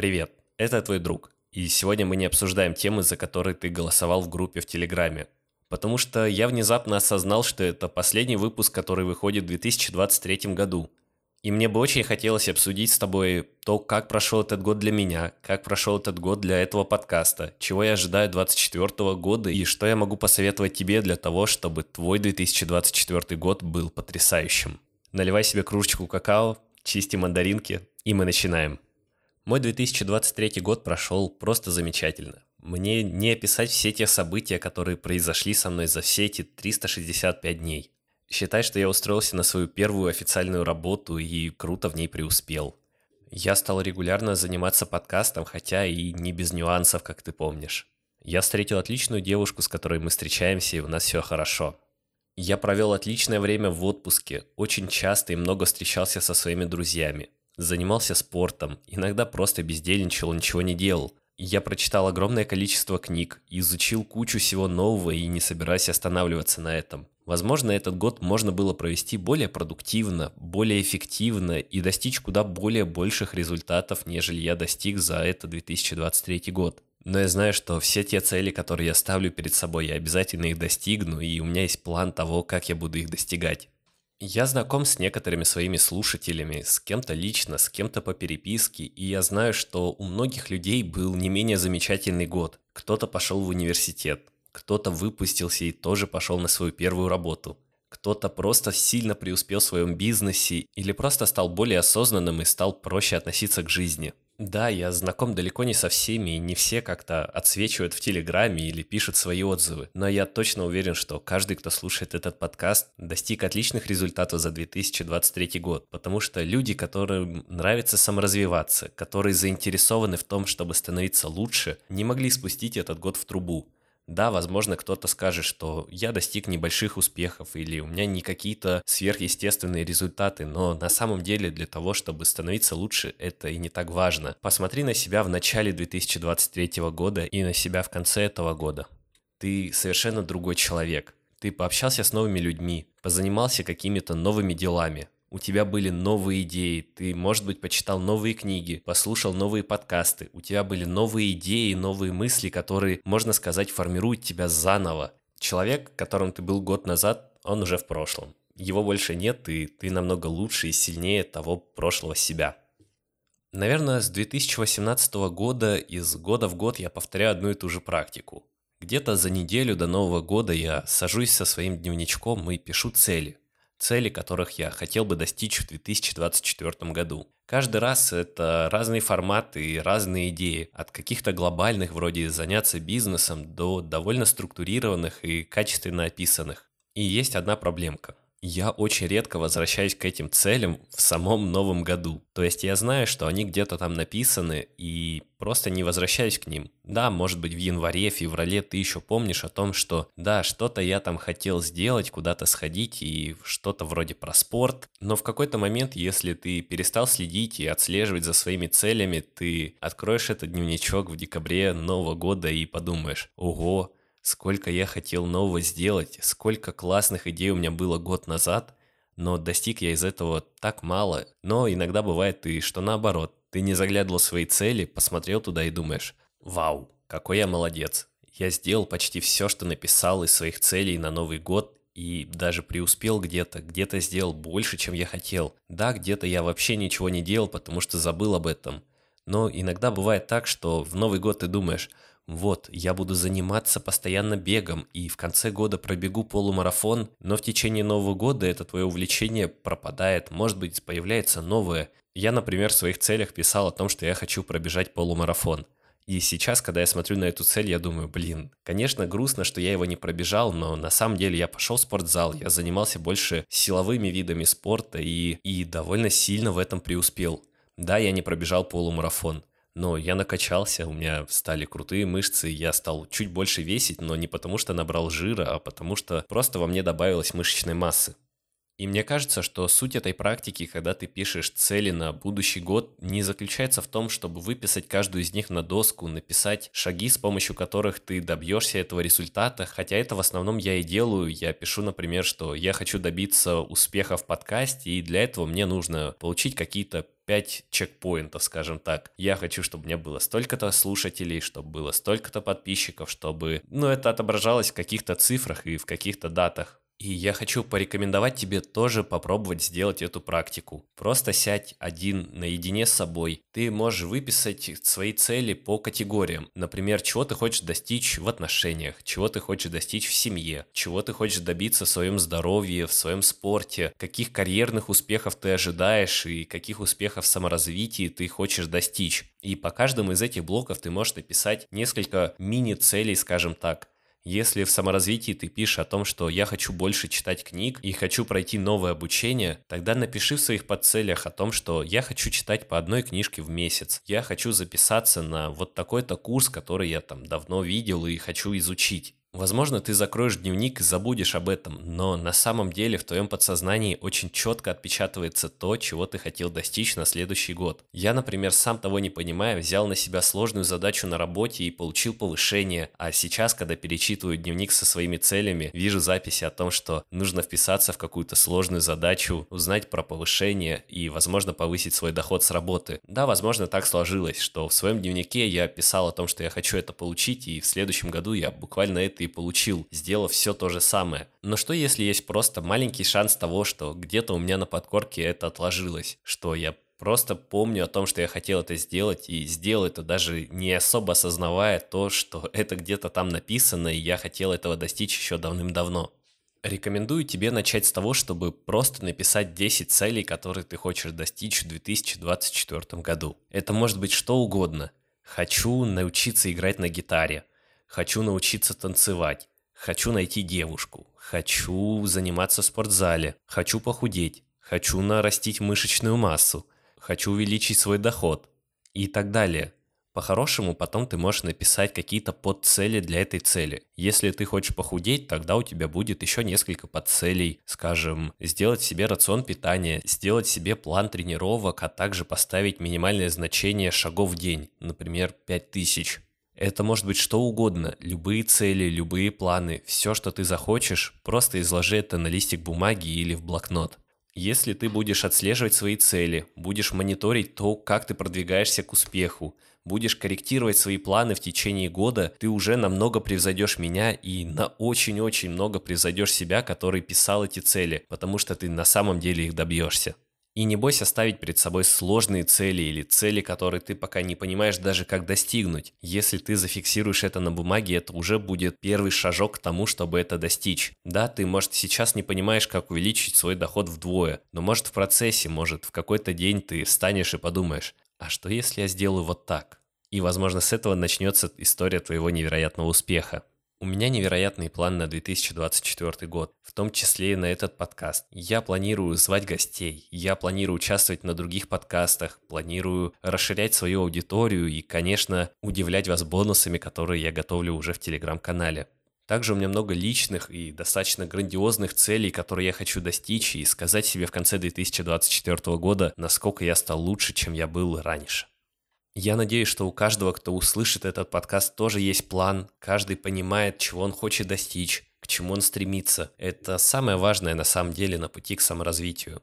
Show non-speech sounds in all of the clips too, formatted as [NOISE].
Привет, это твой друг. И сегодня мы не обсуждаем темы, за которые ты голосовал в группе в Телеграме. Потому что я внезапно осознал, что это последний выпуск, который выходит в 2023 году. И мне бы очень хотелось обсудить с тобой то, как прошел этот год для меня, как прошел этот год для этого подкаста, чего я ожидаю 2024 года и что я могу посоветовать тебе для того, чтобы твой 2024 год был потрясающим. Наливай себе кружечку какао, чисти мандаринки, и мы начинаем. Мой 2023 год прошел просто замечательно. Мне не описать все те события, которые произошли со мной за все эти 365 дней. Считай, что я устроился на свою первую официальную работу и круто в ней преуспел. Я стал регулярно заниматься подкастом, хотя и не без нюансов, как ты помнишь. Я встретил отличную девушку, с которой мы встречаемся, и у нас все хорошо. Я провел отличное время в отпуске, очень часто и много встречался со своими друзьями. Занимался спортом, иногда просто бездельничал, ничего не делал. Я прочитал огромное количество книг, изучил кучу всего нового и не собираюсь останавливаться на этом. Возможно, этот год можно было провести более продуктивно, более эффективно и достичь куда более больших результатов, нежели я достиг за это 2023 год. Но я знаю, что все те цели, которые я ставлю перед собой, я обязательно их достигну, и у меня есть план того, как я буду их достигать. Я знаком с некоторыми своими слушателями, с кем-то лично, с кем-то по переписке, и я знаю, что у многих людей был не менее замечательный год. Кто-то пошел в университет, кто-то выпустился и тоже пошел на свою первую работу. Кто-то просто сильно преуспел в своем бизнесе или просто стал более осознанным и стал проще относиться к жизни. Да, я знаком далеко не со всеми, и не все как-то отсвечивают в Телеграме или пишут свои отзывы. Но я точно уверен, что каждый, кто слушает этот подкаст, достиг отличных результатов за 2023 год. Потому что люди, которым нравится саморазвиваться, которые заинтересованы в том, чтобы становиться лучше, не могли спустить этот год в трубу. Да, возможно, кто-то скажет, что я достиг небольших успехов или у меня не какие-то сверхъестественные результаты, но на самом деле для того, чтобы становиться лучше, это и не так важно. Посмотри на себя в начале 2023 года и на себя в конце этого года. Ты совершенно другой человек. Ты пообщался с новыми людьми, позанимался какими-то новыми делами, у тебя были новые идеи, ты, может быть, почитал новые книги, послушал новые подкасты, у тебя были новые идеи, новые мысли, которые, можно сказать, формируют тебя заново. Человек, которым ты был год назад, он уже в прошлом. Его больше нет, и ты намного лучше и сильнее того прошлого себя. Наверное, с 2018 года из года в год я повторяю одну и ту же практику. Где-то за неделю до Нового года я сажусь со своим дневничком и пишу цели цели, которых я хотел бы достичь в 2024 году. Каждый раз это разные форматы и разные идеи, от каких-то глобальных, вроде заняться бизнесом, до довольно структурированных и качественно описанных. И есть одна проблемка я очень редко возвращаюсь к этим целям в самом новом году. То есть я знаю, что они где-то там написаны, и просто не возвращаюсь к ним. Да, может быть, в январе, феврале ты еще помнишь о том, что да, что-то я там хотел сделать, куда-то сходить и что-то вроде про спорт. Но в какой-то момент, если ты перестал следить и отслеживать за своими целями, ты откроешь этот дневничок в декабре Нового года и подумаешь, ого, сколько я хотел нового сделать, сколько классных идей у меня было год назад, но достиг я из этого так мало. Но иногда бывает и что наоборот. Ты не заглядывал в свои цели, посмотрел туда и думаешь, вау, какой я молодец. Я сделал почти все, что написал из своих целей на Новый год, и даже преуспел где-то, где-то сделал больше, чем я хотел. Да, где-то я вообще ничего не делал, потому что забыл об этом. Но иногда бывает так, что в Новый год ты думаешь, вот, я буду заниматься постоянно бегом и в конце года пробегу полумарафон, но в течение Нового года это твое увлечение пропадает, может быть, появляется новое. Я, например, в своих целях писал о том, что я хочу пробежать полумарафон. И сейчас, когда я смотрю на эту цель, я думаю, блин, конечно, грустно, что я его не пробежал, но на самом деле я пошел в спортзал, я занимался больше силовыми видами спорта и, и довольно сильно в этом преуспел. Да, я не пробежал полумарафон, но я накачался, у меня стали крутые мышцы, я стал чуть больше весить, но не потому что набрал жира, а потому что просто во мне добавилось мышечной массы. И мне кажется, что суть этой практики, когда ты пишешь цели на будущий год, не заключается в том, чтобы выписать каждую из них на доску, написать шаги, с помощью которых ты добьешься этого результата, хотя это в основном я и делаю. Я пишу, например, что я хочу добиться успеха в подкасте, и для этого мне нужно получить какие-то 5 чекпоинтов, скажем так. Я хочу, чтобы у меня было столько-то слушателей, чтобы было столько-то подписчиков, чтобы... Ну, это отображалось в каких-то цифрах и в каких-то датах. И я хочу порекомендовать тебе тоже попробовать сделать эту практику. Просто сядь один наедине с собой. Ты можешь выписать свои цели по категориям. Например, чего ты хочешь достичь в отношениях, чего ты хочешь достичь в семье, чего ты хочешь добиться в своем здоровье, в своем спорте, каких карьерных успехов ты ожидаешь и каких успехов в саморазвитии ты хочешь достичь. И по каждому из этих блоков ты можешь написать несколько мини-целей, скажем так. Если в саморазвитии ты пишешь о том, что я хочу больше читать книг и хочу пройти новое обучение, тогда напиши в своих подцелях о том, что я хочу читать по одной книжке в месяц. Я хочу записаться на вот такой-то курс, который я там давно видел и хочу изучить. Возможно, ты закроешь дневник и забудешь об этом, но на самом деле в твоем подсознании очень четко отпечатывается то, чего ты хотел достичь на следующий год. Я, например, сам того не понимая, взял на себя сложную задачу на работе и получил повышение, а сейчас, когда перечитываю дневник со своими целями, вижу записи о том, что нужно вписаться в какую-то сложную задачу, узнать про повышение и, возможно, повысить свой доход с работы. Да, возможно, так сложилось, что в своем дневнике я писал о том, что я хочу это получить, и в следующем году я буквально это ты получил, сделав все то же самое. Но что если есть просто маленький шанс того, что где-то у меня на подкорке это отложилось, что я просто помню о том, что я хотел это сделать, и сделал это даже не особо осознавая то, что [LAUGHS] это где-то там написано, и я хотел этого достичь еще давным-давно. Рекомендую тебе начать с того, чтобы просто написать 10 целей, которые ты хочешь достичь в 2024 году. Это может быть что угодно. Хочу научиться играть на гитаре. Хочу научиться танцевать. Хочу найти девушку. Хочу заниматься в спортзале. Хочу похудеть. Хочу нарастить мышечную массу. Хочу увеличить свой доход. И так далее. По-хорошему, потом ты можешь написать какие-то подцели для этой цели. Если ты хочешь похудеть, тогда у тебя будет еще несколько подцелей. Скажем, сделать себе рацион питания, сделать себе план тренировок, а также поставить минимальное значение шагов в день, например, 5000. Это может быть что угодно, любые цели, любые планы, все, что ты захочешь, просто изложи это на листик бумаги или в блокнот. Если ты будешь отслеживать свои цели, будешь мониторить то, как ты продвигаешься к успеху, будешь корректировать свои планы в течение года, ты уже намного превзойдешь меня и на очень-очень много превзойдешь себя, который писал эти цели, потому что ты на самом деле их добьешься. И не бойся ставить перед собой сложные цели или цели, которые ты пока не понимаешь даже как достигнуть. Если ты зафиксируешь это на бумаге, это уже будет первый шажок к тому, чтобы это достичь. Да, ты, может, сейчас не понимаешь, как увеличить свой доход вдвое, но может в процессе, может в какой-то день ты встанешь и подумаешь, а что если я сделаю вот так? И, возможно, с этого начнется история твоего невероятного успеха. У меня невероятный план на 2024 год, в том числе и на этот подкаст. Я планирую звать гостей, я планирую участвовать на других подкастах, планирую расширять свою аудиторию и, конечно, удивлять вас бонусами, которые я готовлю уже в телеграм-канале. Также у меня много личных и достаточно грандиозных целей, которые я хочу достичь и сказать себе в конце 2024 года, насколько я стал лучше, чем я был раньше. Я надеюсь, что у каждого, кто услышит этот подкаст, тоже есть план. Каждый понимает, чего он хочет достичь, к чему он стремится. Это самое важное на самом деле на пути к саморазвитию.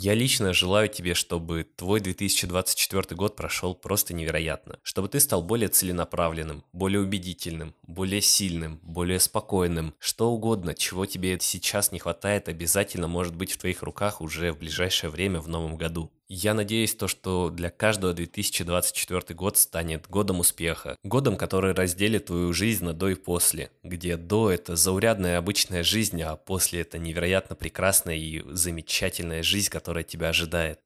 Я лично желаю тебе, чтобы твой 2024 год прошел просто невероятно. Чтобы ты стал более целенаправленным, более убедительным, более сильным, более спокойным. Что угодно, чего тебе сейчас не хватает, обязательно может быть в твоих руках уже в ближайшее время в новом году. Я надеюсь, то, что для каждого 2024 год станет годом успеха. Годом, который разделит твою жизнь на до и после. Где до – это заурядная обычная жизнь, а после – это невероятно прекрасная и замечательная жизнь, которая тебя ожидает.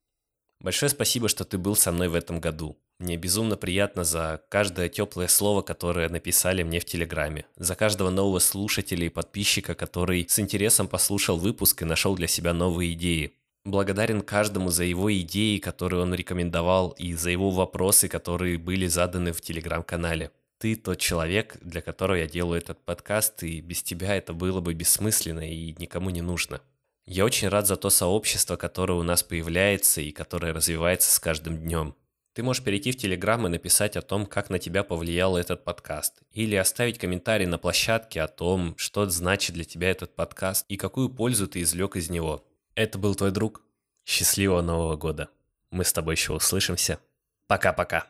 Большое спасибо, что ты был со мной в этом году. Мне безумно приятно за каждое теплое слово, которое написали мне в Телеграме, за каждого нового слушателя и подписчика, который с интересом послушал выпуск и нашел для себя новые идеи. Благодарен каждому за его идеи, которые он рекомендовал, и за его вопросы, которые были заданы в телеграм-канале. Ты тот человек, для которого я делаю этот подкаст, и без тебя это было бы бессмысленно и никому не нужно. Я очень рад за то сообщество, которое у нас появляется и которое развивается с каждым днем. Ты можешь перейти в Телеграм и написать о том, как на тебя повлиял этот подкаст. Или оставить комментарий на площадке о том, что значит для тебя этот подкаст и какую пользу ты извлек из него. Это был твой друг. Счастливого Нового года. Мы с тобой еще услышимся. Пока-пока.